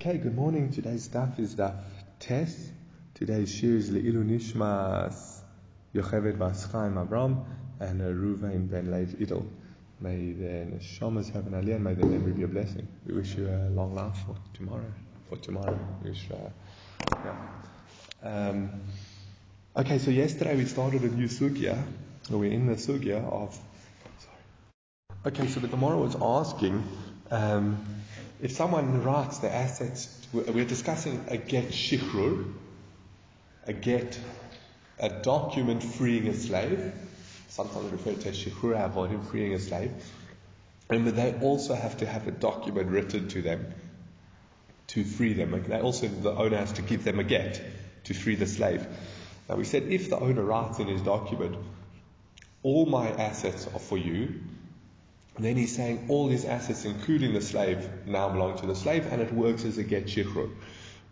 Okay, good morning. Today's daf is daf Tes. Today's shir is Le'ilu Nishmas Yocheved Bas Chaim Avram and Ruvain Ben Lev Idel. May the neshamas have an aliyah and may their memory be a blessing. We wish you a long life for tomorrow. For tomorrow. We wish, uh, yeah. Um, okay, so yesterday we started a new sugya. We're in the sugya of. Sorry. Okay, so the Gemara was asking. Um, if someone writes the assets, we're discussing a get shichrur, a get, a document freeing a slave, sometimes referred to as shichrur avodim, freeing a slave. Remember, they also have to have a document written to them to free them. They also, the owner has to give them a get to free the slave. Now we said if the owner writes in his document, all my assets are for you, and then he's saying all his assets, including the slave, now belong to the slave, and it works as a get shichrur.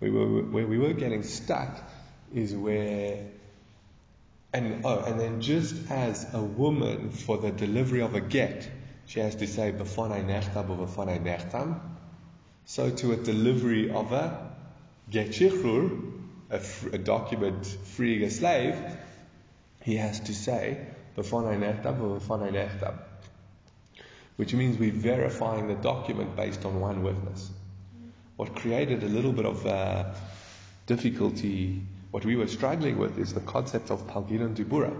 We were, where we were getting stuck is where, and oh, and then just as a woman for the delivery of a get, she has to say b'fanai nechtam or b'fanai nechtam. So to a delivery of a get shichrur, a, a document freeing a slave, he has to say b'fanai nechtam or b'fanai nechtam which means we're verifying the document based on one witness. What created a little bit of uh, difficulty, what we were struggling with, is the concept of Palgin and Dibura.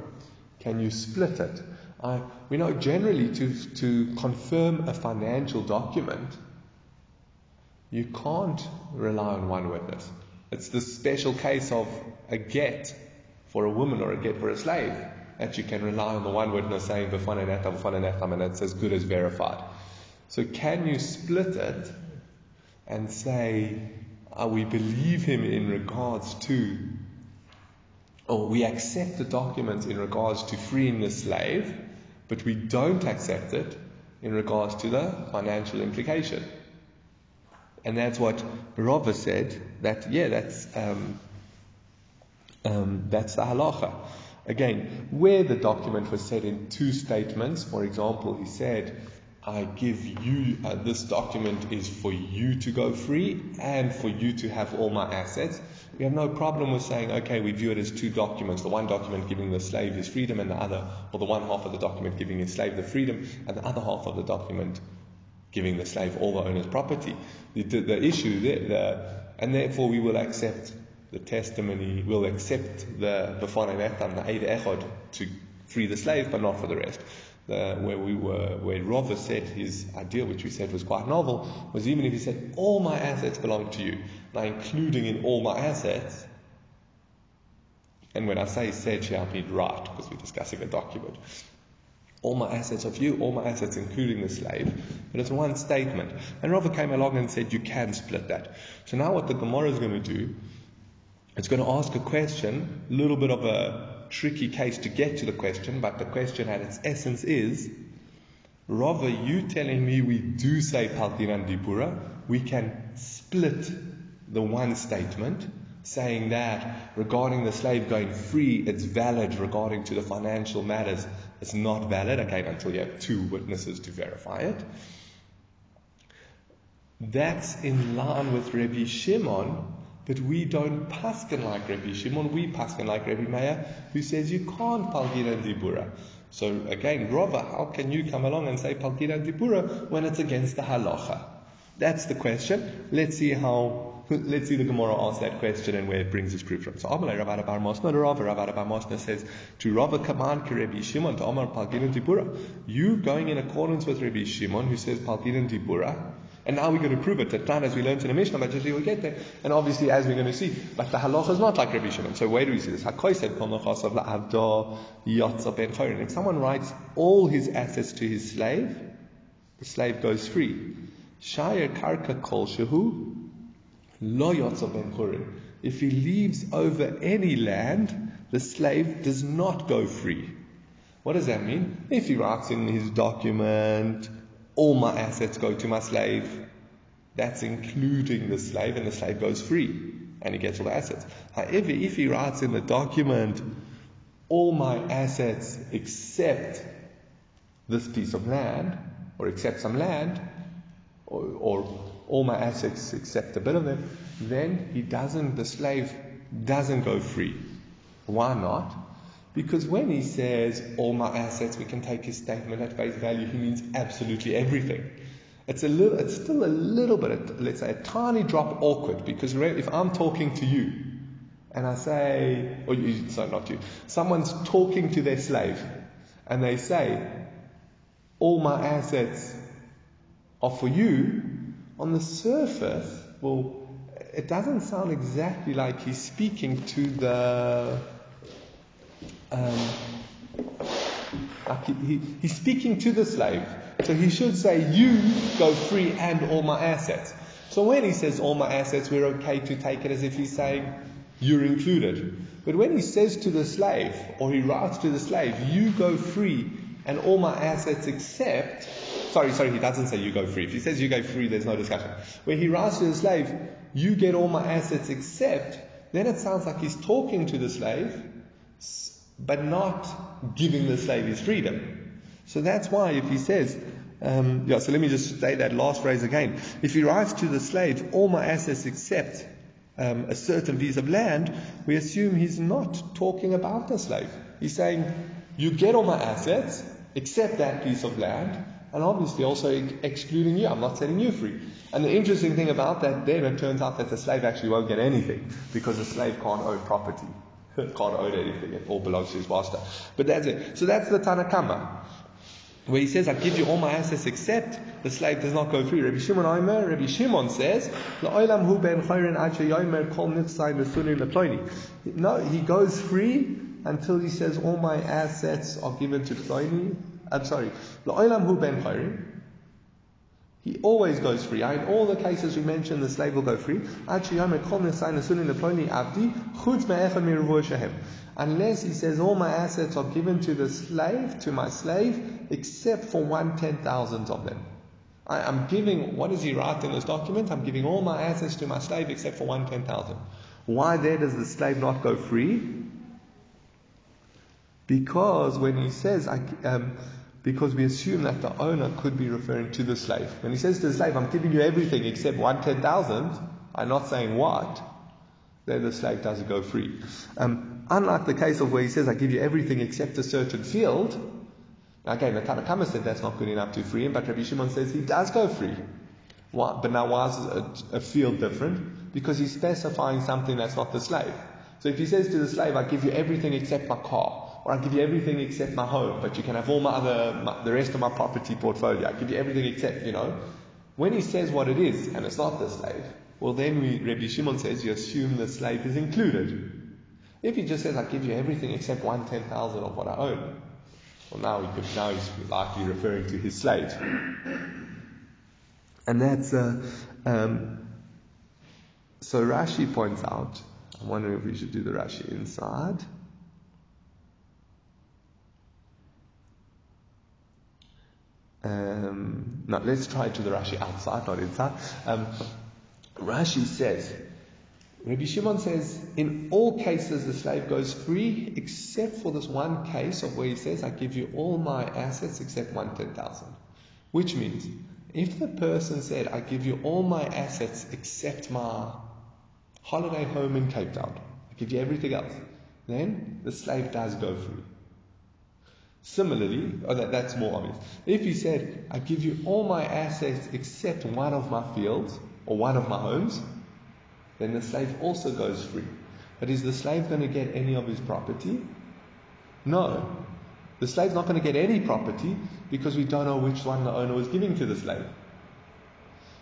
Can you split it? I, we know generally to, to confirm a financial document, you can't rely on one witness. It's the special case of a get for a woman or a get for a slave that you can rely on the one witness saying and it's as good as verified. So can you split it and say, uh, we believe him in regards to, or we accept the documents in regards to freeing the slave, but we don't accept it in regards to the financial implication. And that's what Rava said, that, yeah, that's, um, um, that's the halacha. Again, where the document was said in two statements, for example, he said, I give you, uh, this document is for you to go free and for you to have all my assets. We have no problem with saying, okay, we view it as two documents. The one document giving the slave his freedom and the other, or the one half of the document giving his slave the freedom and the other half of the document giving the slave all the owner's property. The, the, the issue there, the, and therefore we will accept the testimony will accept the b'fanai nechtam, the Eid Echod, to free the slave, but not for the rest. The, where we were, where Rava said his idea, which we said was quite novel, was even if he said, all my assets belong to you, now including in all my assets, and when I say said here, I mean right, because we're discussing a document. All my assets of you, all my assets including the slave. But it's one statement. And Rava came along and said, you can split that. So now what the Gemara is going to do it's going to ask a question, a little bit of a tricky case to get to the question, but the question at its essence is, Rava, you telling me we do say Palgin and Dibura, we can split the one statement, saying that regarding the slave going free, it's valid regarding to the financial matters, it's not valid, okay, until you have two witnesses to verify it. That's in line with Rabbi Shimon, but we don't paskin like Rabbi Shimon, we paskin like Rabbi Meir, who says you can't palgina and dibura. So again, Rava, how can you come along and say palgina and dibura when it's against the halacha? That's the question. Let's see how, let's see the Gemara ask that question and where it brings its proof from. So Amalei Rav Ada Bar Mosna, Rava Rav Ada Bar Mosna says, to Rava command Rabbi Shimon to Omar palgina and dibura. You going in accordance with Rabbi Shimon who says palgina and dibura, and now we're going to prove it. The plan as we learned in the Mishnah, but we'll get there. And obviously, as we're going to see, but the halacha is not like Rabbi Shimon. So where do we see this? If someone writes all his assets to his slave, the slave goes free. Shayar karka kol shehu lo ben If he leaves over any land, the slave does not go free. What does that mean? If he writes in his document, all my assets go to my slave. That's including the slave, and the slave goes free and he gets all the assets. However, if he writes in the document, all my assets except this piece of land, or except some land, or, or all my assets except a bit of them, then he doesn't, the slave doesn't go free. Why not? Because when he says all my assets, we can take his statement at face value, he means absolutely everything. It's a little, it's still a little bit, let's say, a tiny drop awkward because if I'm talking to you and I say, or you, sorry, not you, someone's talking to their slave and they say, all my assets are for you, on the surface, well, it doesn't sound exactly like he's speaking to the. Um, he, he's speaking to the slave. So he should say, You go free and all my assets. So when he says all my assets, we're okay to take it as if he's saying, You're included. But when he says to the slave, or he writes to the slave, You go free and all my assets except sorry, sorry, he doesn't say you go free. If he says you go free, there's no discussion. When he writes to the slave, you get all my assets except, then it sounds like he's talking to the slave, but not giving the slave his freedom. So that's why if he says, um, yeah, so let me just say that last phrase again. If he writes to the slave, all my assets except um, a certain piece of land, we assume he's not talking about the slave. He's saying, you get all my assets except that piece of land, and obviously also excluding you. I'm not setting you free. And the interesting thing about that, then it turns out that the slave actually won't get anything because the slave can't own property. Can't own anything. It all belongs to his master. But that's it. So that's the Tanna Kamma. Where he says, I give you all my assets except the slave does not go free. Rabbi Shimon Omer, Rabbi Shimon says, hu ben No, he goes free until he says, all my assets are given to Pliny I'm sorry, he always goes free. In all the cases we mentioned, the slave will go free. Unless he says, all my assets are given to the slave, to my slave, except for one ten thousand of them. I, am giving, what does he write in this document? I'm giving all my assets to my slave except for one ten thousand. Why there does the slave not go free? Because when he says, I, um, because we assume that the owner could be referring to the slave. When he says to the slave, I'm giving you everything except one ten thousand, I'm not saying what, then the slave doesn't go free. Um, unlike the case of where he says, I give you everything except a certain field, again, the Tanna Kamma said that's not good enough to free him, but Rabbi Shimon says he does go free. But now why is a, a field different? Because he's specifying something that's not the slave. So if he says to the slave, I give you everything except my car, or I'll give you everything except my home, but you can have all my other, my, the rest of my property portfolio. I'll give you everything except, you know. When he says what it is, and it's not the slave, well then we, Rabbi Shimon says you assume the slave is included. If he just says, I'll give you everything except one ten thousand of what I own, well now he could, now he's likely referring to his slave. And that's, uh, um, so Rashi points out, I'm wondering if we should do the Rashi inside. Um, now let's try to the Rashi outside, not inside. Um, Rashi says, Rabbi Shimon says, in all cases the slave goes free except for this one case of where he says, I give you all my assets except one ten thousand. Which means, if the person said, I give you all my assets except my holiday home in Cape Town, I give you everything else, then the slave does go free. Similarly, oh, that, that's more obvious. If he said, I give you all my assets except one of my fields or one of my homes, then the slave also goes free. But is the slave going to get any of his property? No. The slave's not going to get any property because we don't know which one the owner was giving to the slave.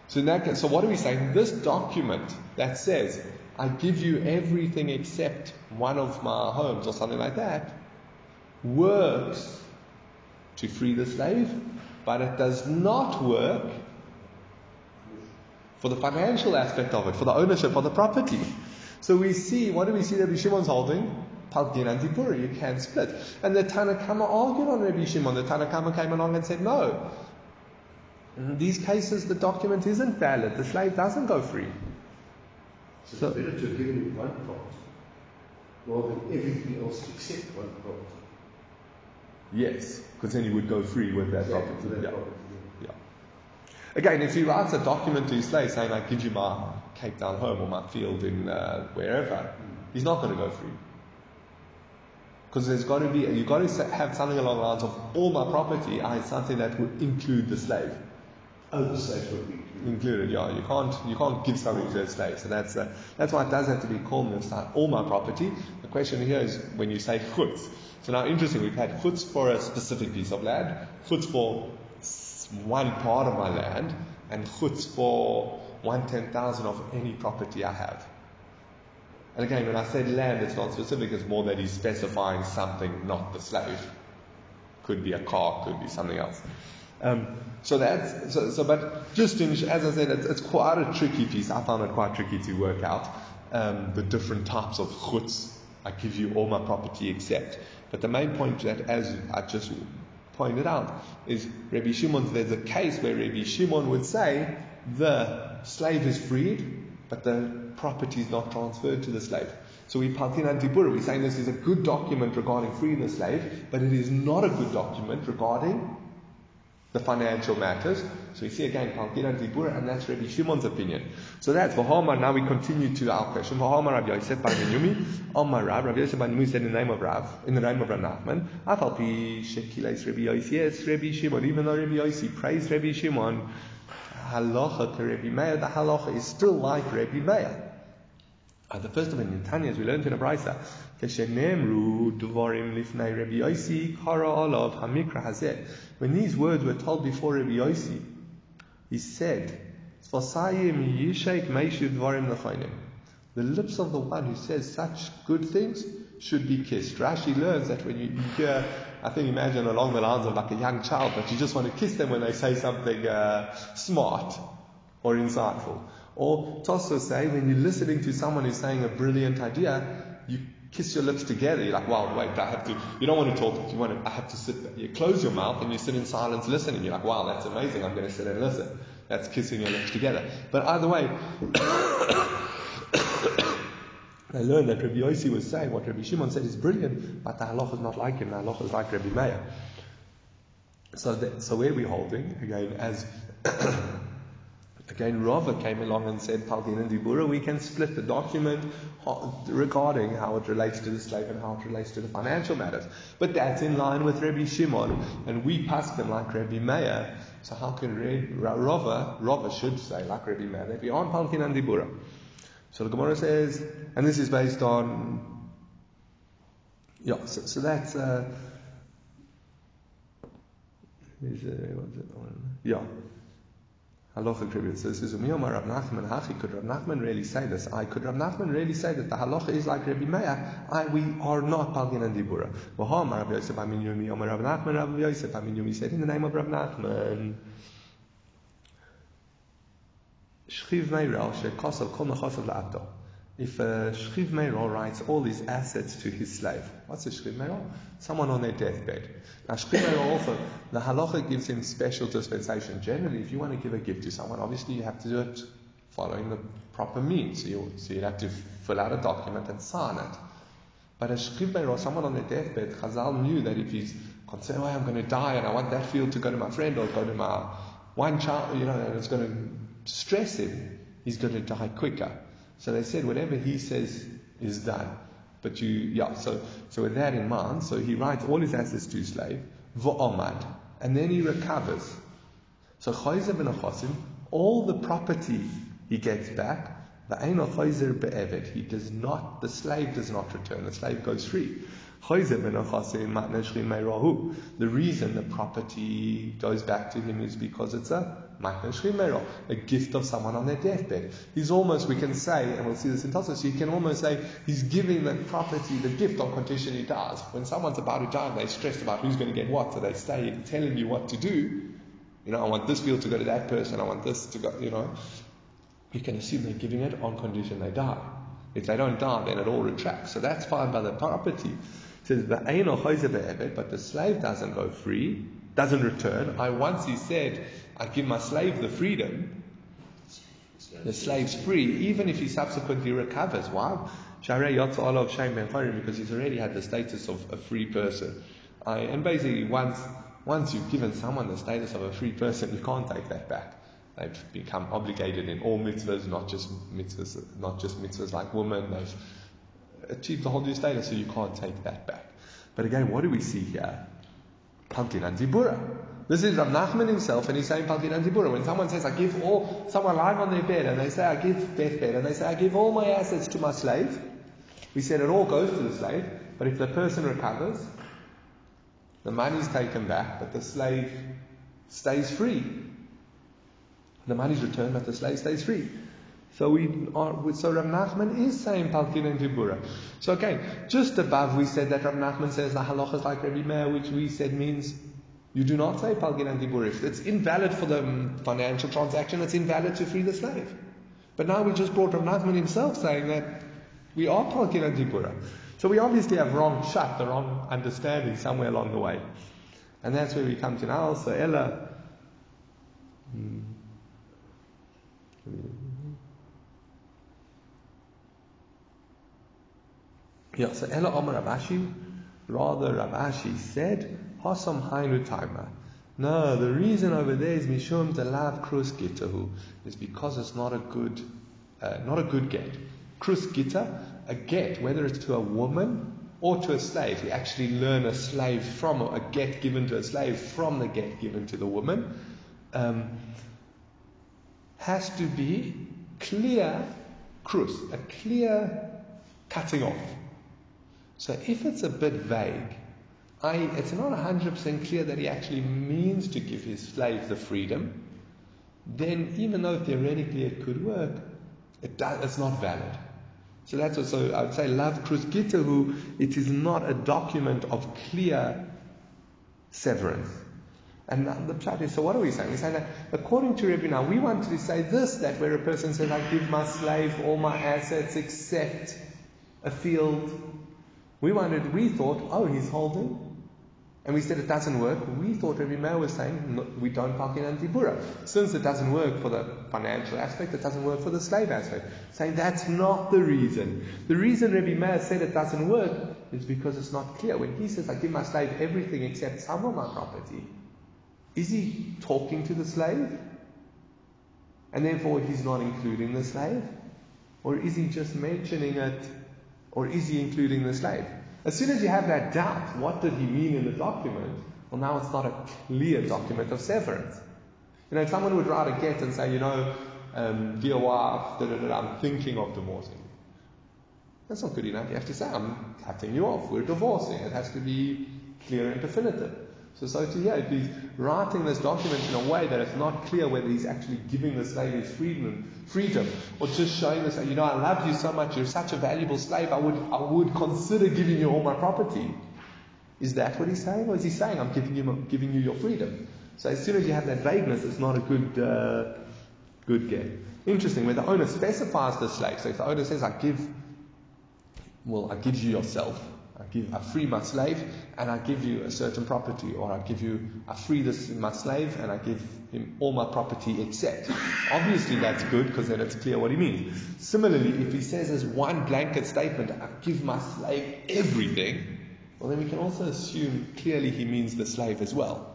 So in that case, so what are we saying? This document that says, I give you everything except one of my homes or something like that, works to free the slave, but it does not work for the financial aspect of it, for the ownership of the property. So we see, what do we see Rabbi Shimon's holding? Palgin and Dibura, you can split. And the Tanna Kamma argued on Rabbi Shimon. The Tanna Kamma came along and said, no. In these cases, the document isn't valid. The slave doesn't go free. So, so it's better to give him one property rather than everything else except one property. Yes, because then he would go free with that yeah, property. That yeah. property. yeah. Again, if he writes a document to his slave saying, I give you my Cape Town home or my field in uh, wherever, he's not going to go free. Because there's got to be, you've got to have something along the lines of all my property, I something that would include the slave. Oh, the slave would be included. Yeah, you can't you can't give something to a slave. So that's uh, that's why it does have to be called mitzvah. All my property. Question here is when you say chutz. So now, interesting. We've had chutz for a specific piece of land, chutz for one part of my land, and chutz for one ten thousand of any property I have. And again, when I said land, it's not specific. It's more that he's specifying something, not the slave. Could be a car, could be something else. Um, so that's so, so, but just in, as I said, it's, it's, quite a tricky piece. I found it quite tricky to work out um, the different types of chutz. I give you all my property except. But the main point that, as I just pointed out, is Rabbi Shimon. There's a case where Rabbi Shimon would say the slave is freed, but the property is not transferred to the slave. So we Palgin and Dibura, we're saying this is a good document regarding freeing the slave, but it is not a good document regarding the financial matters. So we see again Palgin and Dibura, and that's Rabbi Shimon's opinion. So that's Vahama. Now we continue to our question. Vahama Rabbi Yosef by Yumi, Omar Rav, Rabbi Yosef by Yumi said in the name of Rav, in the name of Rav Nachman, Afalpi Shekiles Rabbi Yosef, yes, Rabbi Shimon, even though Rabbi Yosef praised Rabbi Shimon, halacha to Rabbi Meir, the halacha is still like Rabbi Meir. Uh, the first of in Tanya, as we learned in a brisa, when these words were told before Rabbi Yossi, he said, The lips of the one who says such good things should be kissed. Rashi learns that when you, hear, I think imagine along the lines of like a young child, but you just want to kiss them when they say something uh, smart or insightful. Or to also say, when you're listening to someone who's saying a brilliant idea, you kiss your lips together. You're like, wow, wait, I have to, you don't want to talk, you want to, I have to sit, you close your mouth and you sit in silence listening. You're like, wow, that's amazing, I'm going to sit and listen. That's kissing your lips together. But either way, I learned that Rabbi Yossi was saying what Rabbi Shimon said is brilliant, but the halach is not like him. The halach is like Rabbi Meir. So, that, so where are we holding? Again, as Again, Rava came along and said, Palgin and Dibura, we can split the document regarding how it relates to the slave and how it relates to the financial matters. But that's in line with Rabbi Shimon, and we pass them like Rabbi Meir. So how can Rava, Rava should say like Rabbi Meir, that we aren't Palgin and Dibura. So the Gemara says, and this is based on, yeah, so, so that's, uh, is, uh, yeah. Halacha tribute. So this is Umiyomar Rav Nachman Hachi. Could Rav Nachman really say this? I could Rav Nachman really say that the halacha is like Rabbi Meir? I we are not Palgin and Dibura. V'hamar Rav Yosef Amin Yumi Omar Rav Nachman Rav Yosef Amin Yumi said in the name of Rav Nachman. Shchiv Meirel shekosav kol mechosav la'abdo. If uh, a Shchiv Meirel writes all his assets to his slave, what's a Shchiv Meirel? Someone on their deathbed. Now, Shchiv Meirel also, the halacha gives him special dispensation. Generally, if you want to give a gift to someone, obviously you have to do it following the proper means. So you, so you have to fill out a document and sign it. But a Shchiv Meirel, someone on their deathbed, Chazal knew that if he's concerned, oh, I'm going to die and I want that field to go to my friend or go to my one child, you know, and it's going to stress him, he's going to die quicker. So they said whatever he says is done. But you, yeah, so, so with that in mind, so he writes all his assets to his slave, v'omad, and then he recovers. So chayzer ben achosim, all the property he gets back, the chayzer be'evet, he does not, the slave does not return, the slave goes free. The reason the property goes back to him is because it's a a gift of someone on their deathbed. He's almost, we can say, and we'll see this in Tosfos, you can almost say he's giving the property, the gift on condition he dies. When someone's about to die and they're stressed about who's going to get what, so they stay telling you what to do. You know, I want this field to go to that person, I want this to go, you know. You can assume they're giving it on condition they die. If they don't die, then it all retracts. So that's fine by the property says the but the slave doesn't go free, doesn't return. I once he said, I give my slave the freedom. The slave's free, even if he subsequently recovers. Why? Because he's already had the status of a free person. I, and basically, once once you've given someone the status of a free person, you can't take that back. They've become obligated in all mitzvahs, not just mitzvahs, not just mitzvahs like women. They've achieved the whole new status, so you can't take that back. But again, what do we see here? Palgin and Dibura. This is Rav Nachman himself, and he's saying Palgin and Dibura. When someone says, I give all, someone lying on their bed, and they say, I give deathbed, and they say, I give all my assets to my slave, we said it all goes to the slave, but if the person recovers, the money's taken back, but the slave stays free. The money's returned, but the slave stays free. So we are, so Rav Nachman is saying Palgin and Dibura. So again, just above we said that Rav Nachman says the halacha is like Rabbi Meir, which we said means you do not say Palgin and Dibura. If it's invalid for the financial transaction, it's invalid to free the slave. But now we just brought Rav Nachman himself saying that we are Palkin and Tibura. So we obviously have wrong shut, the wrong understanding somewhere along the way. And that's where we come to now. So Ella. Hmm. So rather Rav Ashi said, Hasam Hainu Taima. No, the reason over there is Mishum Delav Krus Gitahu, is because it's not a good, uh, not a good get. Krus Gita, a get, whether it's to a woman or to a slave. We actually learn a slave from, a get given to a slave from the get given to the woman, um, has to be clear krus, a clear cutting off. So if it's a bit vague, I, it's not 100% clear that he actually means to give his slave the freedom, then even though theoretically it could work, it does, it's not valid. So that's also, I would say, Lav Krus Gitahu, it is not a document of clear severance. And the pshat is, so what are we saying? We're saying that according to Rebbe now, we wanted to say this, that where a person says, I give my slave all my assets except a field we wondered, we thought, oh, he's holding. And we said it doesn't work. We thought Rabbi Meir was saying no, we don't Palgin and Dibura. Since it doesn't work for the financial aspect, it doesn't work for the slave aspect. Saying that's not the reason. The reason Rabbi Meir said it doesn't work is because it's not clear. When he says, I give my slave everything except some of my property, is he talking to the slave? And therefore he's not including the slave? Or is he just mentioning it or is he including the slave? As soon as you have that doubt, what did he mean in the document? Well, now it's not a clear document of severance. You know, if someone would write a get and say, you know, um, dear wife, da, da, da, I'm thinking of divorcing. That's not good enough. You have to say, I'm cutting you off. We're divorcing. It has to be clear and definitive. So, if he's writing this document in a way that it's not clear whether he's actually giving the slave his freedom, freedom, or just showing this, you know, I love you so much, you're such a valuable slave, I would, I would consider giving you all my property. Is that what he's saying? Or is he saying, I'm giving you, giving you your freedom? So as soon as you have that vagueness, it's not a good, uh, good get. Interesting, where the owner specifies the slave. So if the owner says, I give, well, I give you yourself, I give, I free my slave and I give you a certain property, or I give you, I free this my slave and I give him all my property except. Obviously that's good because then it's clear what he means. Similarly, if he says as one blanket statement, I give my slave everything, well then we can also assume clearly he means the slave as well.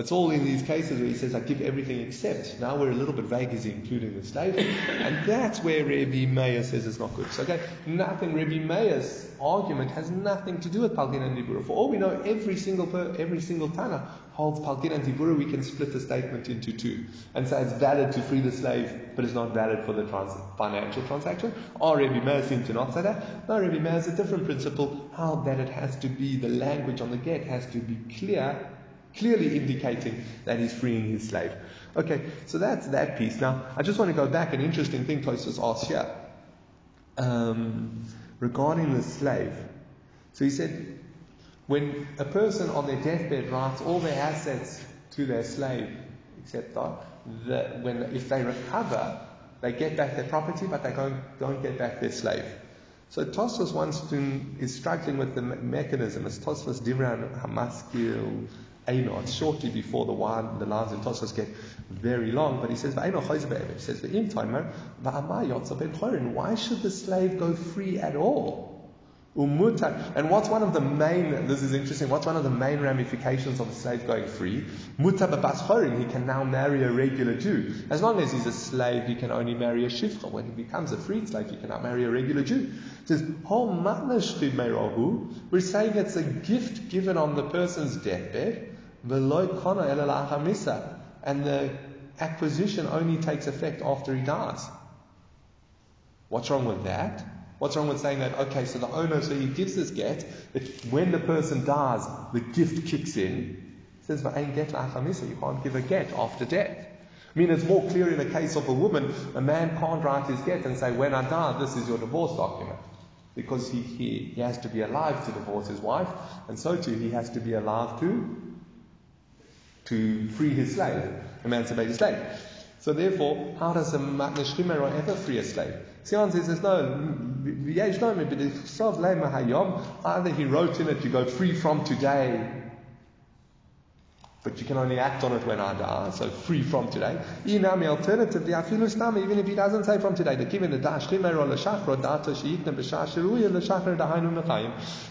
It's all in these cases where he says, I give everything except. Now we're a little bit vague, is he including the slave? And that's where Rebbe Meir says it's not good. So again, nothing, Rebbe Meir's argument has nothing to do with Palgin and Dibura. For all we know, every single per, every single Tana holds Palgin and Dibura. We can split the statement into two and say it's valid to free the slave, but it's not valid for the trans- financial transaction. Or Rebbe Meir seems to not say that. No, Rebbe Meir has a different principle, how that it has to be, the language on the get has to be clear clearly indicating that he's freeing his slave. Okay, so that's that piece. Now, I just want to go back. An interesting thing Tosfos asked here um, regarding the slave. So he said, when a person on their deathbed writes all their assets to their slave, except that when if they recover, they get back their property, but they don't, don't get back their slave. So Tosfos wants to is struggling with the mechanism. It's Tosfos Dimran Hamaskil Einar, shortly before the one, the lines in Tosfos get very long, but he says, He says, Why should the slave go free at all? And what's one of the main, this is interesting, what's one of the main ramifications of a slave going free? Mutar b'baschorim, he can now marry a regular Jew. As long as he's a slave, he can only marry a shifcha. When he becomes a freed slave, he cannot marry a regular Jew. It says, we're saying it's a gift given on the person's deathbed, and the acquisition only takes effect after he dies. What's wrong with that? What's wrong with saying that, okay, so the owner, so he gives this get, but when the person dies, the gift kicks in. It says, get you can't give a get after death. I mean, it's more clear in the case of a woman, a man can't write his get and say, when I die, this is your divorce document. Because he, he, he has to be alive to divorce his wife, and so too he has to be alive to, to free his slave, emancipate his slave. So therefore, how does a matnish ever free a slave? Sion says there's no, m yeah, but it's mahayom, either he wrote in it, you go free from today, but you can only act on it when I die, so free from today. Inami alternatively, even if he doesn't say from today, they're given the dash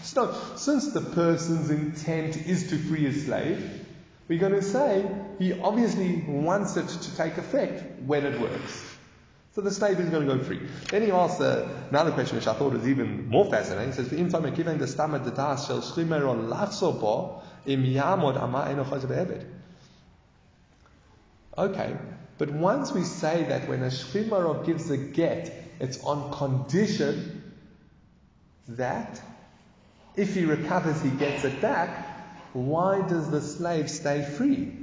So, since the person's intent is to free a slave, we're going to say he obviously wants it to take effect when it works. So the slave is going to go free. Then he asks uh, another question which I thought was even more fascinating. He says, "Im given the the im yamod Okay, but once we say that when a shlimer gives a get, it's on condition that if he recovers, he gets it back. Why does the slave stay free?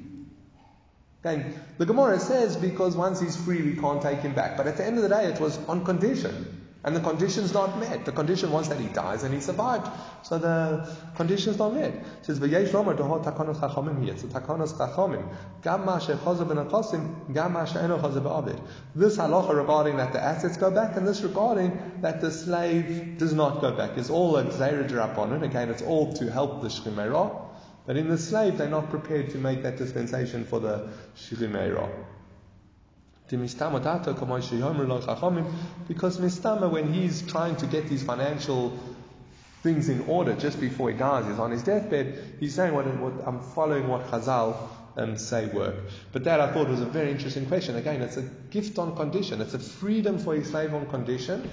Okay, the Gemara says because once he's free, we can't take him back. But at the end of the day, it was on condition. And the condition's not met. The condition was that he dies and he survived. So the condition's not met. It says, V'yesh lomer doho takanos chachamim here. So takanos chachamim. Gam ma she'chozer ben gam ma. This halacha regarding that the assets go back and this regarding that the slave does not go back is all a upon it. Again, it's all to help the shchimera. But in the slave, they're not prepared to make that dispensation for the Shirimera. Because Mistama, when he's trying to get these financial things in order just before he dies, he's on his deathbed, he's saying, what, what I'm following what Chazal um, say work. But that I thought was a very interesting question. Again, it's a gift on condition, it's a freedom for a slave on condition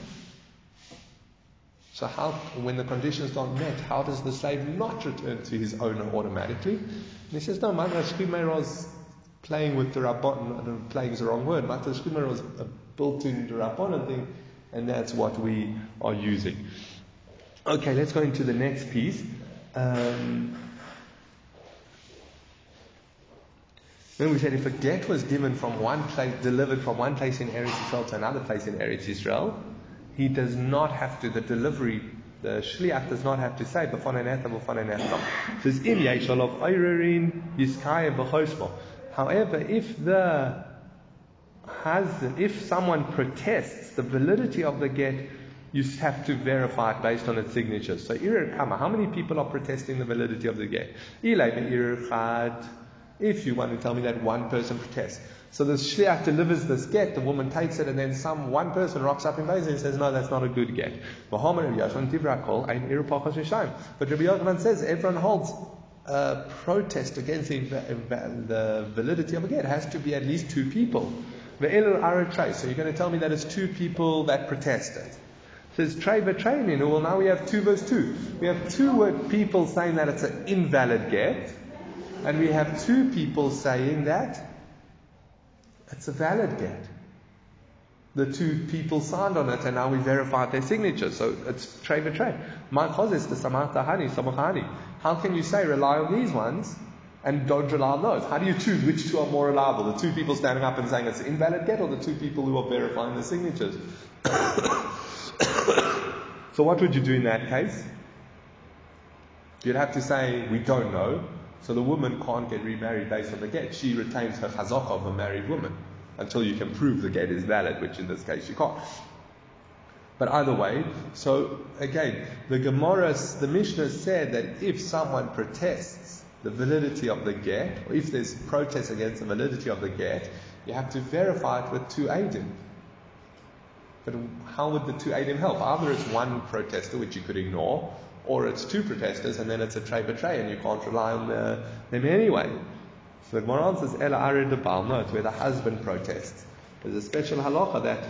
so how, when the conditions aren't met, how does the slave not return to his owner automatically? And he says, no, Matra is playing with the Rabbon, playing is the wrong word. Matra is a built-in Rabbanon thing, and that's what we are using. Okay, let's go into the next piece. Um, then we said if a get was given from one place, delivered from one place in Eretz Israel to another place in Eretz Israel, he does not have to, the delivery, the shliach does not have to say, says, However, if the husband, if someone protests the validity of the get, you have to verify it based on its signature. So, how many people are protesting the validity of the get? If you want to tell me that one person protests. So the shliach delivers this get, the woman takes it, and then some one person rocks up in Beis and says, no, that's not a good get. But Rabbi Yochanan says everyone holds a protest against the, the validity of a get. It has to be at least two people. So you're going to tell me that it's two people that protested. It says trey training. Well, now we have two verse two. We have two people saying that it's an invalid get, and we have two people saying that it's a valid get. The two people signed on it and now we verified their signatures. So it's trade for trade. My is the samatahani, samahani. How can you say rely on these ones and don't rely on those? How do you choose which two are more reliable? The two people standing up and saying it's an invalid get or the two people who are verifying the signatures? so what would you do in that case? You'd have to say, we don't know. So the woman can't get remarried based on the get. She retains her chazaka of a married woman until you can prove the get is valid, which in this case you can't. But either way, so again, the Gemara, the Mishnah said that if someone protests the validity of the get, or if there's protest against the validity of the get, you have to verify it with two aidim. But how would the two Adim help? Either it's one protester, which you could ignore, or it's two protesters, and then it's a tray betray, and you can't rely on the, them anyway. So the Gemara answers, Ela Arid No, it's where the husband protests. There's a special halacha that,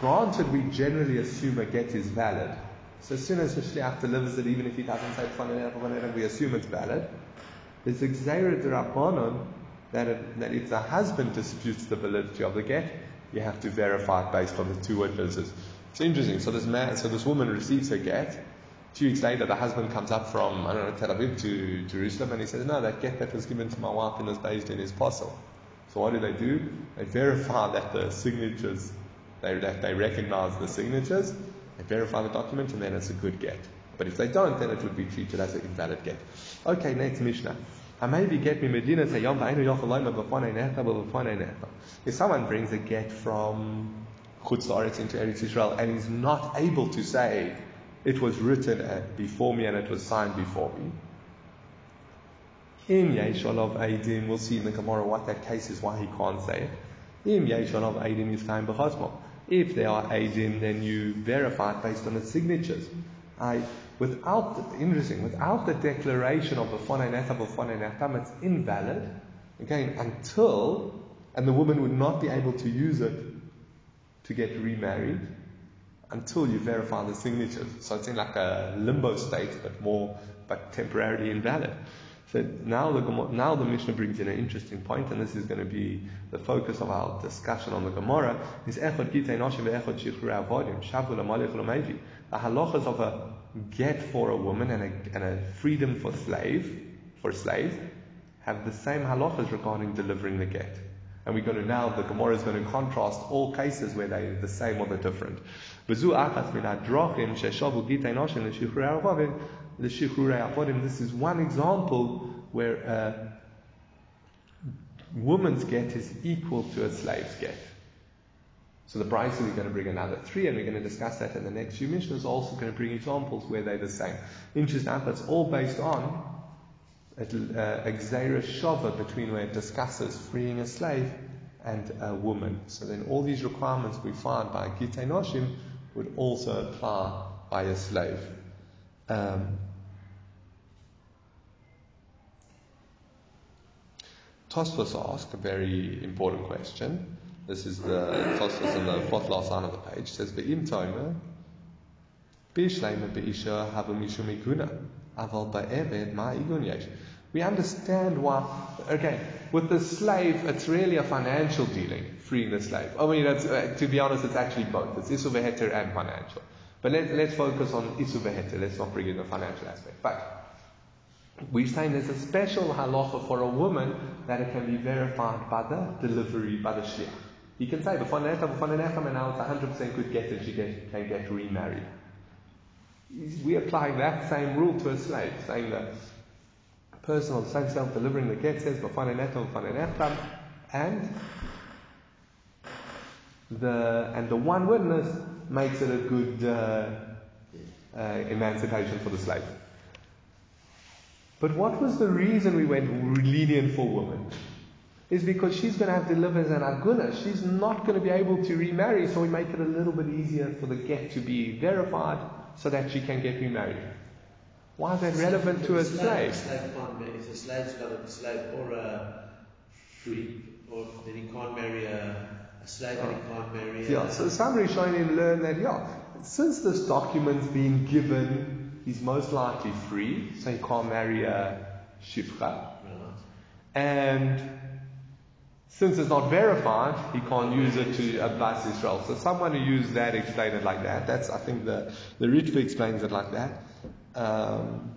granted, we generally assume a get is valid. So as soon as the shliach delivers it, even if he doesn't say we assume it's valid. There's a gzeira rabbanon that, that if the husband disputes the validity of the get, you have to verify it based on the two witnesses. It's interesting. So this man, so this woman receives her get. Two weeks later, the husband comes up from I don't know Tel Aviv to Jerusalem, and he says, "No, that get that was given to my wife and is based in his parcel." So what do they do? They verify that the signatures, they, that they recognize the signatures, they verify the document, and then it's a good get. But if they don't, then it would be treated as an invalid get. Okay, next Mishnah. If someone brings a get from Chutz into Eretz Israel and is not able to say it was written before me and it was signed before me, in Yeshalav Aidim, we'll see in the Gemara what that case is, why he can't say it. In Yeshalav Aidim is time If there are Aidim, then you verify it based on the signatures. I, without, interesting, without the declaration of the Fonei Netam or Fonei Netam, it's invalid, again, until, and the woman would not be able to use it to get remarried until you verify the signatures. So it's in like a limbo state, but more, but temporarily invalid. So now the, now the Mishnah brings in an interesting point, and this is going to be the focus of our discussion on the Gemara, is Echad Gitei Noshim ve'Echad Shichrei Avodim, Shavu L'malech L'mevi. The halachas of a get for a woman and a, and a freedom for slave, for slave, have the same halachas regarding delivering the get. And we're going to now, the Gemara is going to contrast all cases where they're the same or the different. This is one example where a woman's get is equal to a slave's get. So the price we're going to bring another three, and we're going to discuss that in the next few Mishnahs. Also going to bring examples where they're the same. Interesting, that's all based on a, a uh, Gzeira Shava between where it discusses freeing a slave and a woman. So then all these requirements we find by Gitei Noshim would also apply by a slave. Um, Tosfos asked a very important question. This is the Tosfos in the fourth last line of the page. It says, "Ve'im tomer b'ishleima be'isha hava mishum iguna aval ba'eved ma igun yesh." We understand why, okay, with the slave, it's really a financial dealing, freeing the slave. I mean, uh, to be honest, it's actually both. It's isu veheter and financial. But let, let's focus on isu veheter. Let's not bring in the financial aspect. But we're saying there's a special halacha for a woman that it can be verified by the delivery, by the shliach. He can say, before and now it's 100% good get and she get, can get remarried. We're applying that same rule to a slave, saying that person on the same self delivering the get says and the and the one witness makes it a good uh, uh, emancipation for the slave. But what was the reason we went lenient for women? Is because she's going to have delivered an aguna. She's not going to be able to remarry, so we make it a little bit easier for the get to be verified so that she can get remarried. Why is that relevant to a slave? slave can't if a slave's got a slave or a free, or then he can't marry a, a slave and he can't marry a. Yeah, so some Rishonim learn that, yeah, since this document's been given, he's most likely free, so he can't marry a shifcha. Right. And since it's not verified, he can't use it to advise Israel. So someone who used that explained it like that. That's, I think, the, the Ritva explains it like that. Um,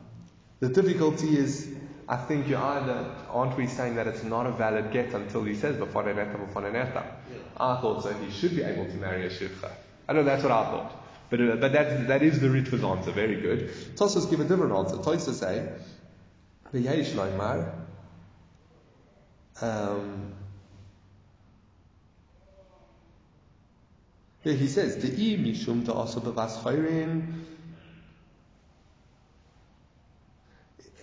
the difficulty is, I think you are either, aren't we saying that it's not a valid get until he says, before before I thought so he should be able to marry a shivcha. I know that's what I thought. But, uh, but that, that is the Ritva's answer, very good. Tosfos give a different answer. Tosos say, V'yesh loimar, um, he says, the mishum to also bevas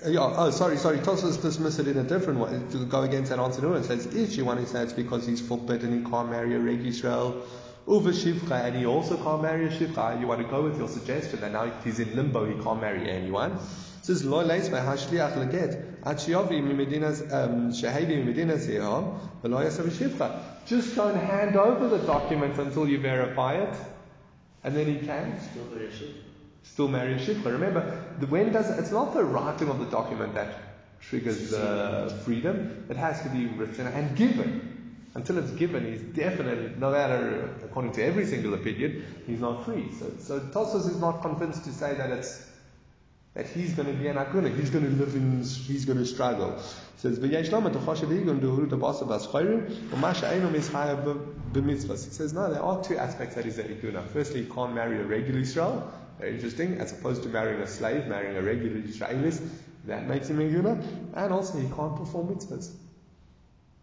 Yeah, oh, sorry, sorry. Tosfos dismiss it in a different way to go against that answer. and says if you want to say it's because he's forbidden, he can't marry a Reg Israel, Uva Shivcha, and he also can't marry a Shivcha. You want to go with your suggestion that now he's in limbo, he can't marry anyone. Says, Lo leis hashliach leget, mimedinas, um, shehevi mimedinas yehom, v'lo yasav Shivcha. Just don't hand over the document until you verify it, and then he can Still. Still marry a Shivcha. Remember, the, when does, it's not the writing of the document that triggers the freedom, it has to be written and given. Until it's given, he's definitely, no matter, according to every single opinion, he's not free. So, so Tosfos is not convinced to say that it's that he's going to be an akuna, he's going to live in, he's going to struggle. He says, "V'yesh lama t'choshev higun duhuru t'basa b'aschayrim, v'masha einu mishaya b'mitzvahs." He says, no, there are two aspects that is a ikuna. Firstly, he can't marry a regular Israel, very interesting, as opposed to marrying a slave, marrying a regular Israelis, that makes him a ikuna, and also he can't perform mitzvahs.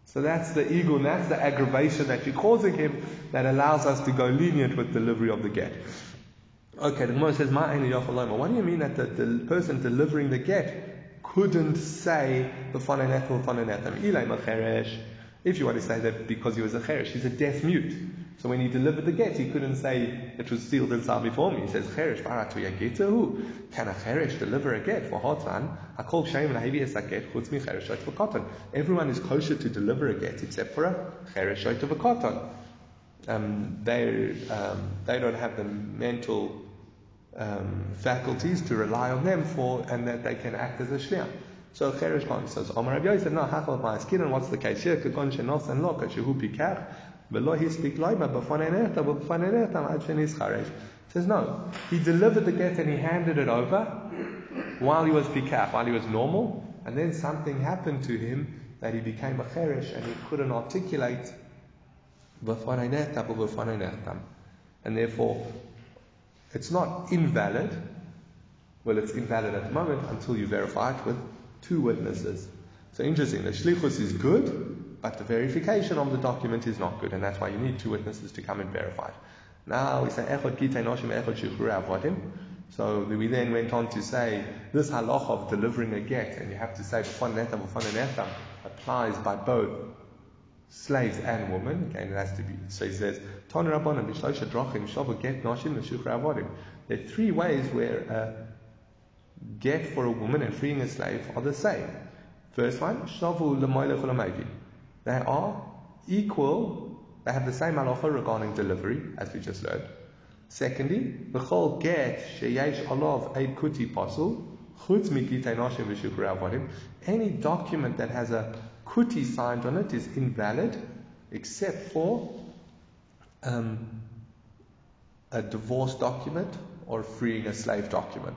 So that's the ego, and that's the aggravation that you're causing him that allows us to go lenient with delivery of the get. Okay, the Gemara says, "Ma einu yochel lomar." What do you mean that the, the person delivering the get couldn't say "B'fanei netel, b'fanei netem"? Ilay macheresh. If you want to say that because he was a cheresh, he's a deaf mute. So when he delivered the get, he couldn't say it was sealed inside before me. He says, "Cheresh baratu yagitahu." Can a cheresh deliver a get for hotlan? Akol shem lahevi es a get chutz mi cheresh shot v'koton. Everyone is kosher to deliver a get except for a cheresh shot v'koton. Um, they um, they don't have the mental um, faculties to rely on them for, and that they can act as a shliach. So Cheresh Khan says, Omar Rabbi said, no, hachal ma'askir, and what's the case here? Kekon shenos and lo, kashehu pikach, b'fanei nechta, b'fanei nechta, ad shenis charesh. Says, no, he delivered the get and he handed it over while he was pikach, while he was normal, and then something happened to him that he became a cheresh and he couldn't articulate. And therefore, it's not invalid. Well, it's invalid at the moment until you verify it with two witnesses. So interesting, the shlichus is good, but the verification of the document is not good, and that's why you need two witnesses to come and verify it. Now we say echod kitei noshim echod shichrur avodim. So we then went on to say this halach of delivering a get, and you have to say b'fon netam b'fon netam applies by both slaves and women. Again, it has to be. So he says, Ton Rabbanim b'shloisha drachim shavu get noshim l'shuchra avodim. There are three ways where a get for a woman and freeing a slave are the same. First one, shavu l'moilech u'l'mayvi. They are equal. They have the same halacha regarding delivery, as we just learned. Secondly, b'chol get sheyesh alav eid kuti pasul chutz mikitei noshim v'shuchra avodim. Any document that has a kuti signed on it is invalid except for um, a divorce document or freeing a slave document.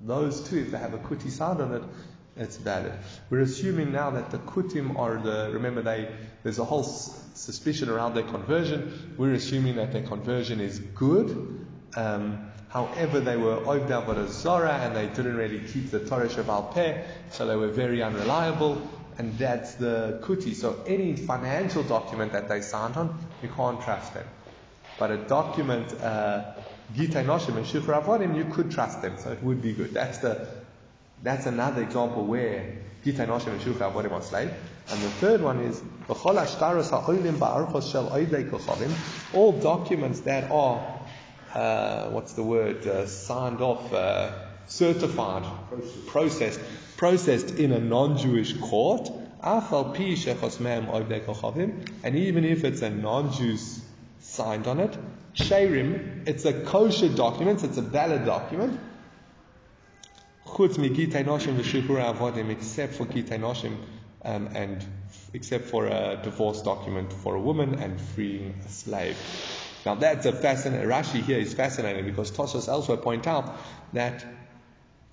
Those two, if they have a kuti signed on it, it's valid. We're assuming now that the kutim are the, remember they, there's a whole s- suspicion around their conversion. We're assuming that their conversion is good. Um, however, they were Ovda Avodah Zara and they didn't really keep the Torah Shaval Peh, so they were very unreliable and that's the kuti. So any financial document that they signed on, you can't trust them. But a document, uh, Gita Noshim and Shichrur Avodim, you could trust them, so it would be good. That's the, that's another example where Gita and Shichrur Avodim are slave. And the third one is, all documents that are, uh, what's the word, uh, signed off, uh, certified, processed, processed in a non-Jewish court, and even if it's a non-Jew's signed on it. Sherim, it's a kosher document, it's a valid document. Except for um, and except for a divorce document for a woman and freeing a slave. Now that's a fascinating, Rashi here is fascinating because Tosfos elsewhere point out that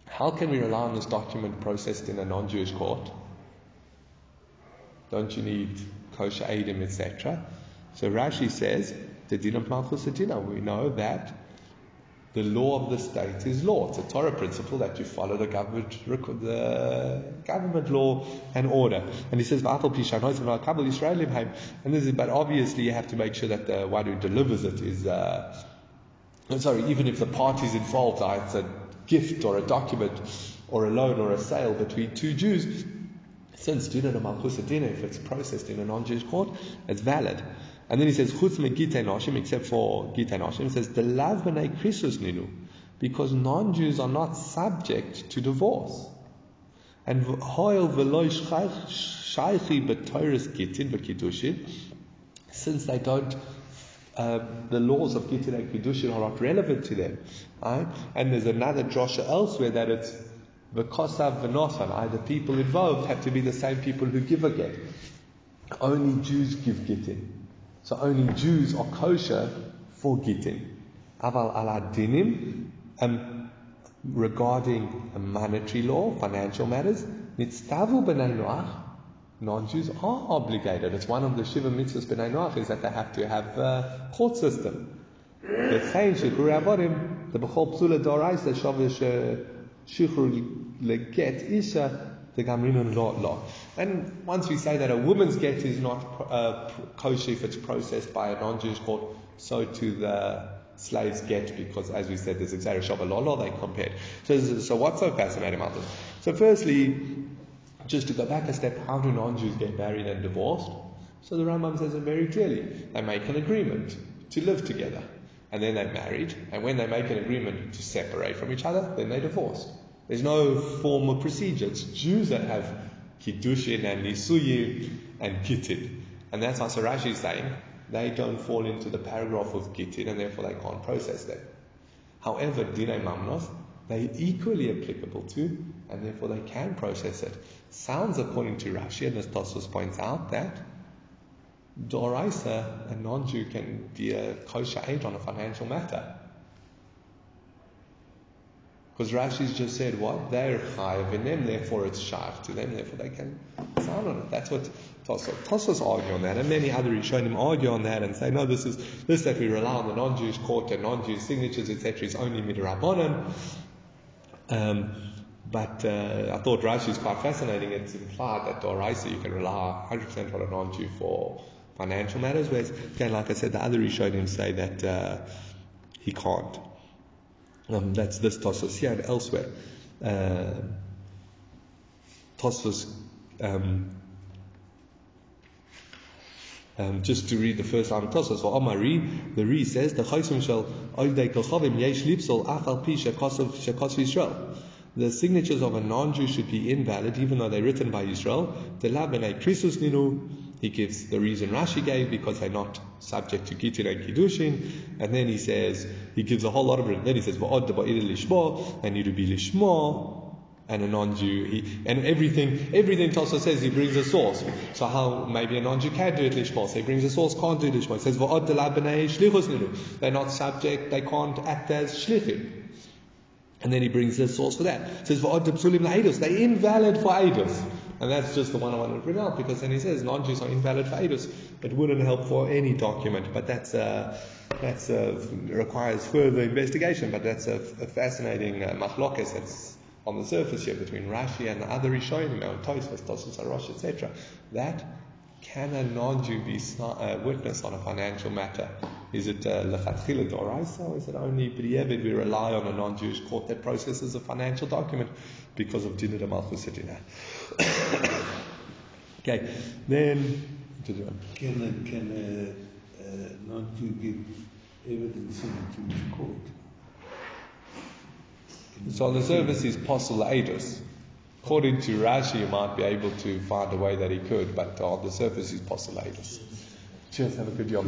how can we rely on this document processed in a non-Jewish court? Don't you need kosher adim, etc.? So Rashi says, the din of Malchus Adina, we know that the law of the state is law. It's a Torah principle that you follow the government, the government law and order. And he says. And this is, but obviously you have to make sure that the one who delivers it is, uh, I'm sorry, even if the parties involved are, it's a gift or a document or a loan or a sale between two Jews, since Dina Malchus if it's processed in a non-Jewish court, it's valid. And then he says, Chutz me noshim, except for gitei noshim. He says, the lav b'nei krisus ninu, because non-Jews are not subject to divorce. And hoil v'loy shaychi b'toiris gitin v'kiddushin, since they don't uh, the laws of Gittin and Kiddushin are not relevant to them. Right? And there's another drosha elsewhere that it's the kosav v'nosan. Either people involved have to be the same people who give a get. Only Jews give Gittin. So only Jews are kosher for Gittin. Aval aladinim, um, regarding monetary law, financial matters, nitztavu b'nei noach, non-Jews are obligated. It's one of the Shiva mitzvahs b'nai Noach is that they have to have a court system. The same shikru avodim, the b'chol psula doraisa shavish shikru leget isha the gamrinun lo lo. And once we say that a woman's get is not uh, kosher if it's processed by a non-Jewish court, so to the slaves get because, as we said, there's a exactly Shabbat law, they compared. So, so what's so fascinating about this? So, firstly, just to go back a step, how do non-Jews get married and divorced? So the Rambam says it very clearly. They make an agreement to live together. And then they're married. And when they make an agreement to separate from each other, then they divorce. There's no formal procedure. It's Jews that have Kiddushin and Nisuyim and Gittin. And that's how Sarashi is saying they don't fall into the paragraph of Gittin and therefore they can't process them. However, Dinay Mamnos, they're equally applicable to, and therefore they can process it. Sounds, according to Rashi, and as Tosfos points out, that Doraisa, a non-Jew, can be a kosher aid on a financial matter. Because Rashi's just said what? They're chayiv in them, therefore it's shaykh to them, therefore they can sound on it. That's what Tosfos, Tosfos argue on that, and many other Rishonim argue on that and say, no, this is this that we rely on the non-Jewish court and non-Jewish signatures, etc., is only midrabanan. Um, but uh, I thought Rashi is quite fascinating. It's implied that Doraisa you can rely 100% on a non-Jew for financial matters, whereas, again, like I said, the other Rishonim say that uh, he can't. Um, that's this Tosfos here and elsewhere. Uh, Tosfos, um, um, just to read the first line of Tosfos, for Omari, the Re says, the Chaysim shall oivdei kolchavim yesh lipsol achal pi shekosv Yisrael. The signatures of a non-Jew should be invalid even though they're written by Israel. The Labanai Krisus Ninu, he gives the reason Rashi gave because they're not subject to Gittin and Kiddushin. And then he says, he gives a whole lot of it. Then he says, lishmo, need to be lishmo, and a non-Jew. He, and everything, everything Tosfos says, he brings a source. So how maybe a non-Jew can do it lishmo? So he brings a source, can't do it lishmo. He says, shlichus. They're not subject, they can't act as shlichim. And then he brings this source for that. It says. They're invalid for edus. And that's just the one I wanted to bring out because then he says non-Jews are invalid for. It wouldn't help for any document, but that's uh, that's uh, requires further investigation. But that's a, a fascinating uh, machlokes that's on the surface here between Rashi and the other Rishonim, know, Tosfos, Tosfos Arosh, etc. That can a non-Jew be a witness on a financial matter? Is it lechatchila doraisa, or is it only b'di'evid we rely on a non-Jewish court that processes a financial document because of dinah malchus Okay, then can a, can a, a non-Jew give evidence in a Jewish court? So on the surface is possible aidus. According to Rashi, you might be able to find a way that he could, but on the surface he's postulatus. Cheers, have a good job.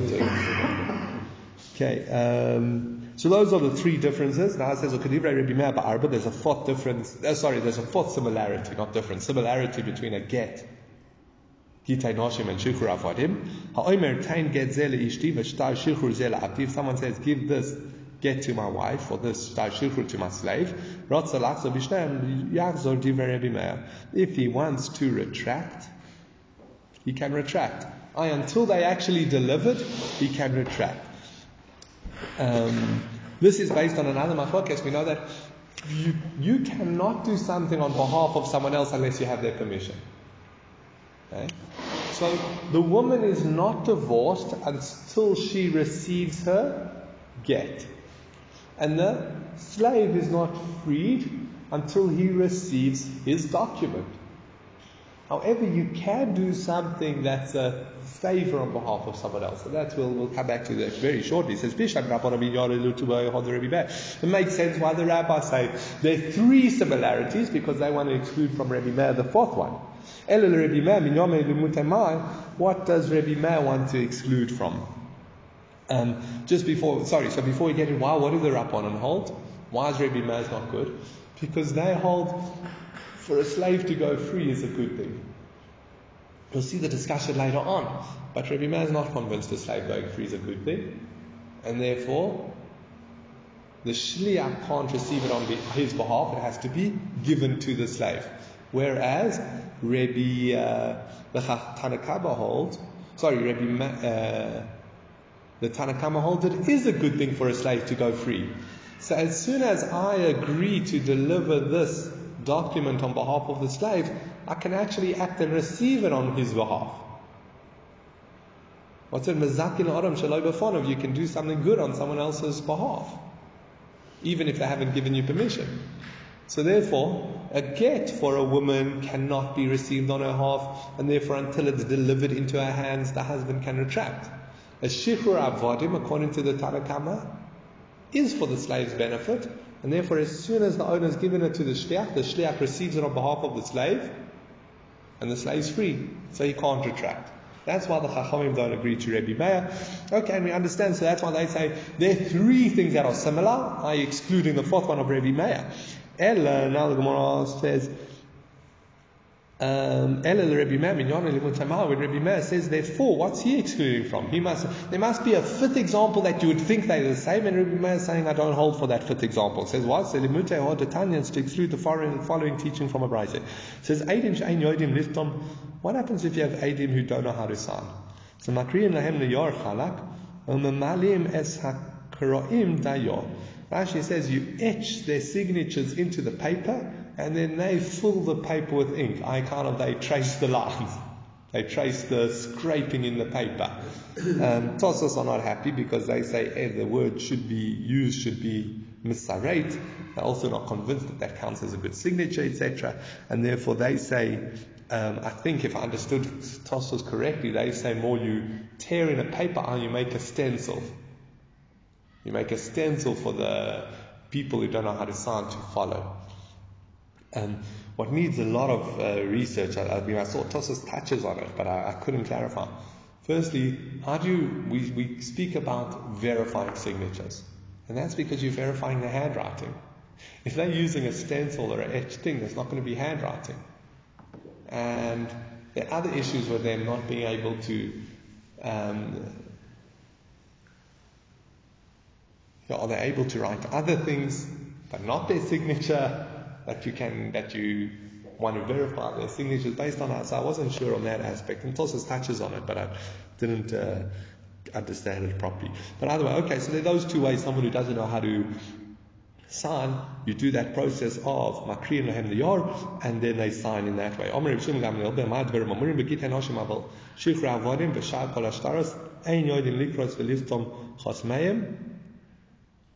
Okay, um, so those are the three differences. Now it says, there's a fourth difference, uh, sorry, there's a fourth similarity, not difference, similarity between a get, Gitay Noshim and Shikhr Avadim. Ha'omer tain get zele ishti v'shtar shikhr zele abdi. If someone says, give this get to my wife or this shtar to my slave, if he wants to retract, he can retract. I, until they actually delivered, he can retract. Um, this is based on another machlokes. We know that you, you cannot do something on behalf of someone else unless you have their permission. Okay? So the woman is not divorced until she receives her get. And the slave is not freed until he receives his document. However, you can do something that's a favor on behalf of someone else. And that's we'll, we'll come back to that very shortly. It says, It makes sense why the rabbis say there are three similarities because they want to exclude from Rabbi Meir the fourth one. What does Rabbi Meir want to exclude from? Um, just before, sorry, so before we get in, why, what do the Rabbanon hold? Why is Rabbi Meir not good? Because they hold for a slave to go free is a good thing. We'll see the discussion later on. But Rabbi Meir is not convinced a slave going free is a good thing. And therefore, the shliach can't receive it on his behalf. It has to be given to the slave. Whereas Rabbi uh, the Tanna Kamma holds, sorry, Rabbi uh, the Tanna Kamma holds it is a good thing for a slave to go free. So as soon as I agree to deliver this document on behalf of the slave, I can actually act and receive it on his behalf. What's it? Mazakin Adam Shaloi You can do something good on someone else's behalf, even if they haven't given you permission. So therefore, a get for a woman cannot be received on her half, and therefore until it's delivered into her hands, the husband can retract. A shichrur avodim, according to the Tanna is for the slave's benefit, and therefore as soon as the owner has given it to the shliach, the shliach receives it on behalf of the slave, and the slave is free, so he can't retract. That's why the Chachamim don't agree to Rabbi Meir. Okay, and we understand, so that's why they say there are three things that are similar, I excluding the fourth one of Rabbi Meir. Ella, now the Gemara says, um, the Rabbi Meir, when Rabbi Meir says therefore, what's he excluding from? He must, there must be a fifth example that you would think they're the same, and Rabbi Meir is saying, I don't hold for that fifth example. It says what? So Limute Hodetanyans to exclude the following, teaching from a. It says, Eidim Shein Yodim Liftom, what happens if you have Eidim who don't know how to sign? So Makriyan Lahem Neyor Chalak, Umemalim Es HaKroim Dayor. Rashi says you etch their signatures into the paper and then they fill the paper with ink. I kind of, they trace the lines. They trace the scraping in the paper. Um, are not happy because they say eh, the word should be used should be misarate. They're also not convinced that that counts as a good signature, etc. And therefore they say, um, I think if I understood Tosfos correctly, they say more you tear in a paper and you make a stencil. You make a stencil for the people who don't know how to sign to follow. And what needs a lot of uh, research, I, I, mean, I saw Tosfos touches on it, but I, I couldn't clarify. Firstly, how do you, we, we speak about verifying signatures, and that's because you're verifying the handwriting. If they're using a stencil or an etched thing, there's not going to be handwriting. And there are other issues with them not being able to um, are they able to write other things, but not their signature, that you can, that you want to verify their signatures based on that? So I wasn't sure on that aspect. And Tosfos touches on it, but I didn't uh, understand it properly. But either way, okay, so there are those two ways. Someone who doesn't know how to sign, you do that process of makri and the yor, and then they sign in that way.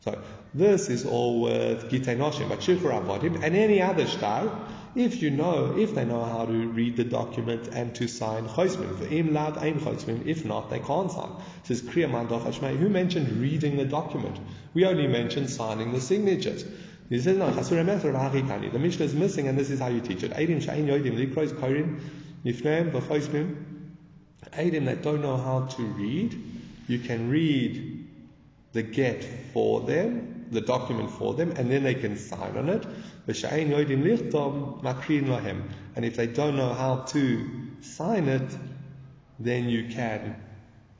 So this is all with Gitei Noshim, but Shichrur Avodim, and any other star, if you know, if they know how to read the document and to sign Chosmim, V'im Lad Ein Chosmim, if not, they can't sign. Says Kriyaman Dochashmei, who mentioned reading the document? We only mentioned signing the signatures. He says, no, the Mishnah is missing, and this is how you teach it. Eidim Sha'in Yodim Likrois Korim, Nifneim V'chosmim, Eidim that don't know how to read, you can read the get for them, the document for them, and then they can sign on it. And if they don't know how to sign it, then you can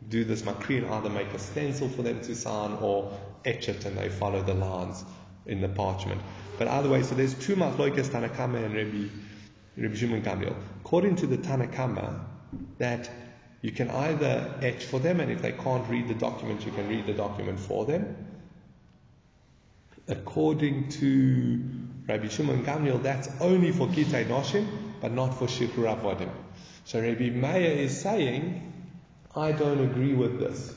do this makrin, either make a stencil for them to sign or etch it and they follow the lines in the parchment. But either way, so there's two machloikas Tanna Kamma and Rabbi, Shimon Gamliel. According to the Tanna Kamma, that you can either etch for them, and if they can't read the document, you can read the document for them. According to Rabbi Shimon Gamliel, that's only for Gitei Noshim, but not for Shikru Avodim. So Rabbi Meir is saying, I don't agree with this.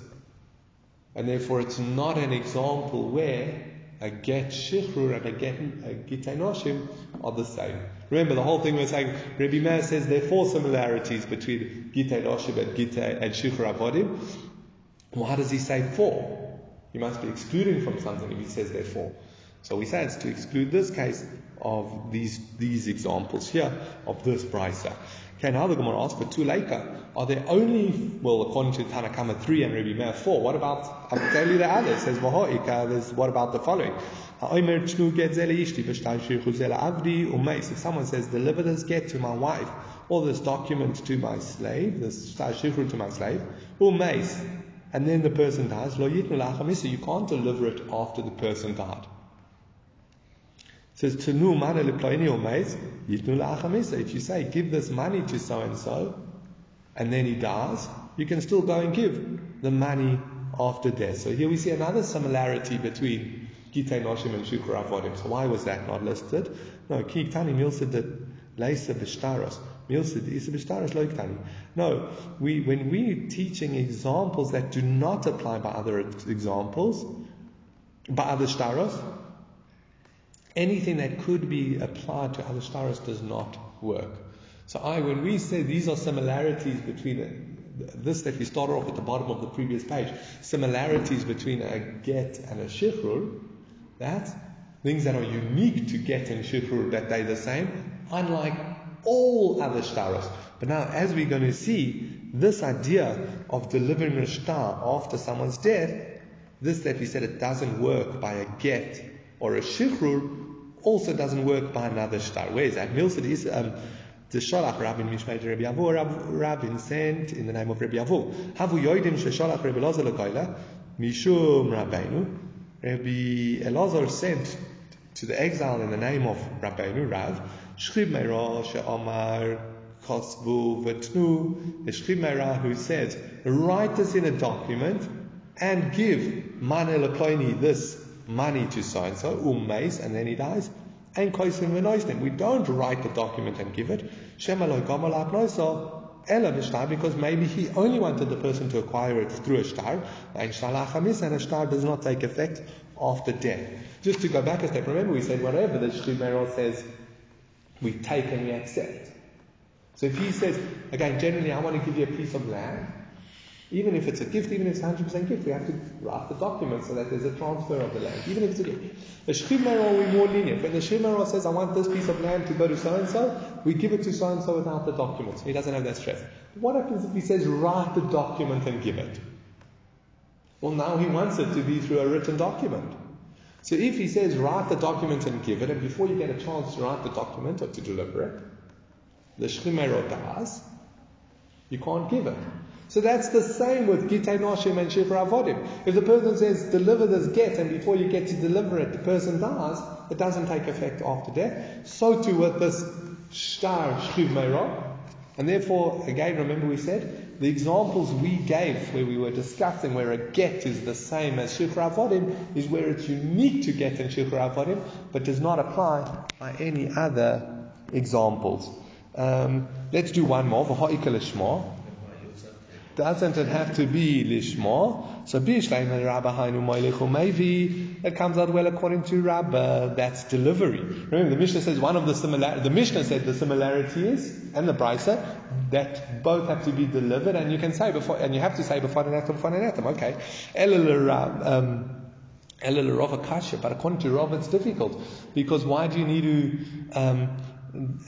And therefore it's not an example where a get shichrur and a get a gitei noshim are the same. Remember the whole thing we're saying. Rabbi Meir says there are four similarities between gitei noshim and gitei and shichrur avodim. Why does he say four? He must be excluding from something if he says therefore. So we say it's to exclude this case of these these examples here of this brisa. Okay, now the Gemara asks for two leika. Are there only well according to Tanna Kamma three and Rabbi Meir four? What about I'll tell you the others, says Vahoika, there's what about the following? If someone says, deliver this get to my wife, or this document to my slave, this to my slave, umeis, and then the person dies, you can't deliver it after the person died. It says, Tanu mana. If you say, give this money to so and so, and then he dies, you can still go and give the money after death. So here we see another similarity between Gitei Noshim and Shukra Avodim. So why was that not listed? No, Ki Tani Milsa did Leisa Bishtaros. No, we, when we're teaching examples that do not apply by other examples, by other shtaros, anything that could be applied to other shtaros does not work. So I, when we say these are similarities between this that we started off at the bottom of the previous page, similarities between a get and a shichrur, that's things that are unique to get and shichrur, that they're the same, unlike all other shtaros. But now, as we're going to see, this idea of delivering a shtar after someone's death, this that we said it doesn't work by a get or a shichrur, also doesn't work by another shtar. Where is that? Milsad is um, the Sholach Rabin Mishmei Rabbi Rab, Rabin sent in the name of Rabbi Yavu. Havu yoidim shesholach Rabbi Elazar legoila mishum Rabbeinu. Rabbi Elazar sent to the exile in the name of Rabbeinu Rav. She'amar kosbu v'tnu. The who says, write this in a document and give mane leploini this money to so and so, ummeis, and then he dies and koisim v'noisnim. We don't write the document and give it. Shemaloi gamalak noiso. Ela b'shtar, because maybe he only wanted the person to acquire it through a star, And a star does not take effect after death. Just to go back a step, remember we said whatever the Shri says, we take and we accept. So if he says, again, generally I want to give you a piece of land, even if it's a gift, even if it's 100% gift, we have to write the document so that there's a transfer of the land, even if it's a gift. The Shchimero, we're more lenient. When the Shchimero says, I want this piece of land to go to so-and-so, we give it to so-and-so without the document. He doesn't have that stress. What happens if he says, write the document and give it? Well, now he wants it to be through a written document. So if he says, write the document and give it, and before you get a chance to write the document or to deliver it, the Shchimero dies, you can't give it. So that's the same with Gitei Noshim and Shichrur Avodim. If the person says, deliver this get, and before you get to deliver it, the person dies, it doesn't take effect after death. So too with this Shtar Shchiv Meirah. And therefore, again, remember we said, the examples we gave where we were discussing where a get is the same as Shichrur Avodim is where it's unique to get in Shifra Avodim, but does not apply by any other examples. Um, let's do one more. Doesn't it have to be lishma? So bishleim and rabba hainu moilichu maybe it comes out well according to rabba. That's delivery. Remember the Mishnah says one of the similar. The Mishnah said the similarity is and the brisa that both have to be delivered, and you can say before, and you have to say before the netem, before the netem. Okay, elul um, but according to Rav, it's difficult because why do you need to um,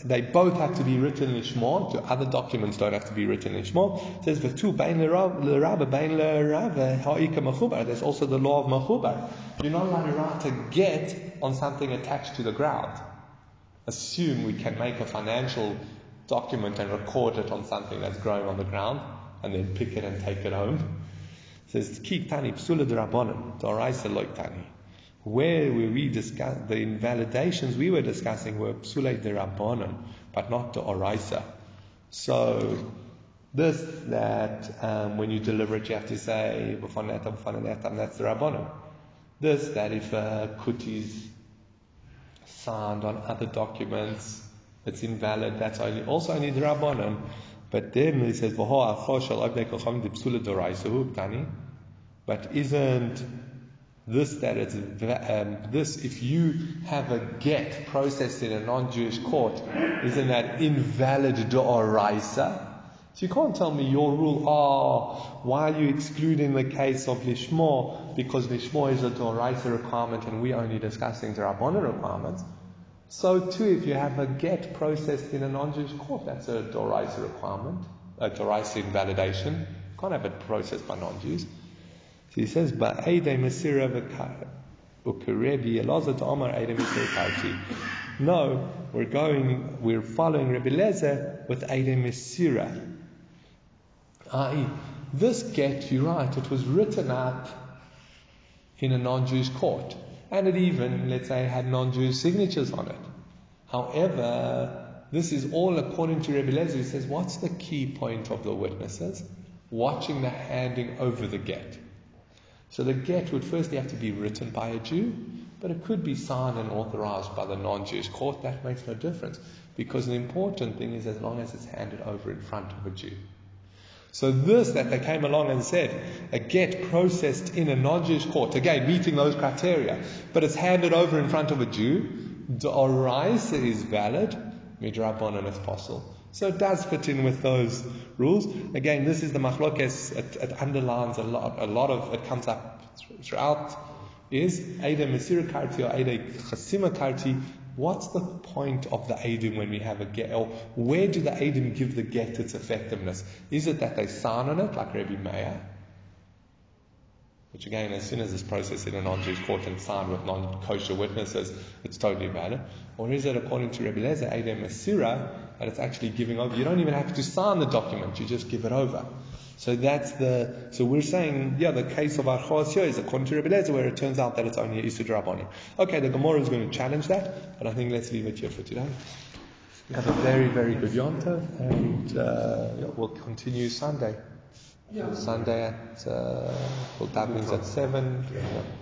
they both have to be written in Shema. The other documents don't have to be written in Shema. It says v'tu bein l'rabba bein l'rabba eh, ha'ika mechubar. There's also the law of mechubar. You're not allowed to write a get on something attached to the ground. Assume we can make a financial document and record it on something that's growing on the ground, and then pick it and take it home. It says ki tani psula d'rabbanon d'oraisa loik tani where we discuss the invalidations we were discussing were psulei de rabbanon, but not the oraisa. So this that um, when you deliver it, you have to say b'fonetam b'fonetam. That's the rabbanon. This that if a kuti is signed on other documents, it's invalid. That's only also only the rabbanon. But then he says, "But isn't this that it's um, this if you have a get processed in a non-Jewish court, isn't that invalid doraisa? So you can't tell me your rule, oh, why are you excluding the case of Lishmo? Because Lishmo is a Doraisa requirement and we're only discussing Rabbanon requirements. So too, if you have a get processed in a non-Jewish court, that's a Doraisa requirement, a Doraisa invalidation. Can't have it processed by non-Jews. So he says, No, we're going, we're following Rabbi Lezer with Ede Mesira. I.e., this get, you're right, it was written up in a non Jewish court. And it even, let's say, had non Jewish signatures on it. However, this is all according to Rebbe Lezer, who says, what's the key point of the witnesses? Watching the handing over the get. So the get would firstly have to be written by a Jew, but it could be signed and authorized by the non Jewish court. That makes no difference. Because the important thing is as long as it's handed over in front of a Jew. So this that they came along and said, a get processed in a non-Jewish court, again meeting those criteria, but it's handed over in front of a Jew, Doraisa is valid, Midrabanan is possible. So it does fit in with those rules. Again, this is the machlokes, it, it underlines a lot, a lot of, it comes up throughout, is Ada Masira Karti or Ada Chasima Karti, What's the point of the Adim when we have a get? Or where do the Adim give the get its effectiveness? Is it that they sign on it, like Rabbi Meir? Which again, as soon as it's processed in a non-Jewish court and signed with non-kosher witnesses, it's totally valid. Or is it according to Rabbi Lezer, Adim Masira, that it's actually giving over? You don't even have to sign the document, you just give it over. So that's the, so we're saying, yeah, the case of Archos here is according to Rebbe Lezer, where it turns out that it's only a Isud Rabbani. Okay, the Gemara is going to challenge that, but I think let's leave it here for today. Have a very, very good Yom Tov, and uh, yeah, we'll continue Sunday. Sunday at, uh, we'll at 7. Yeah.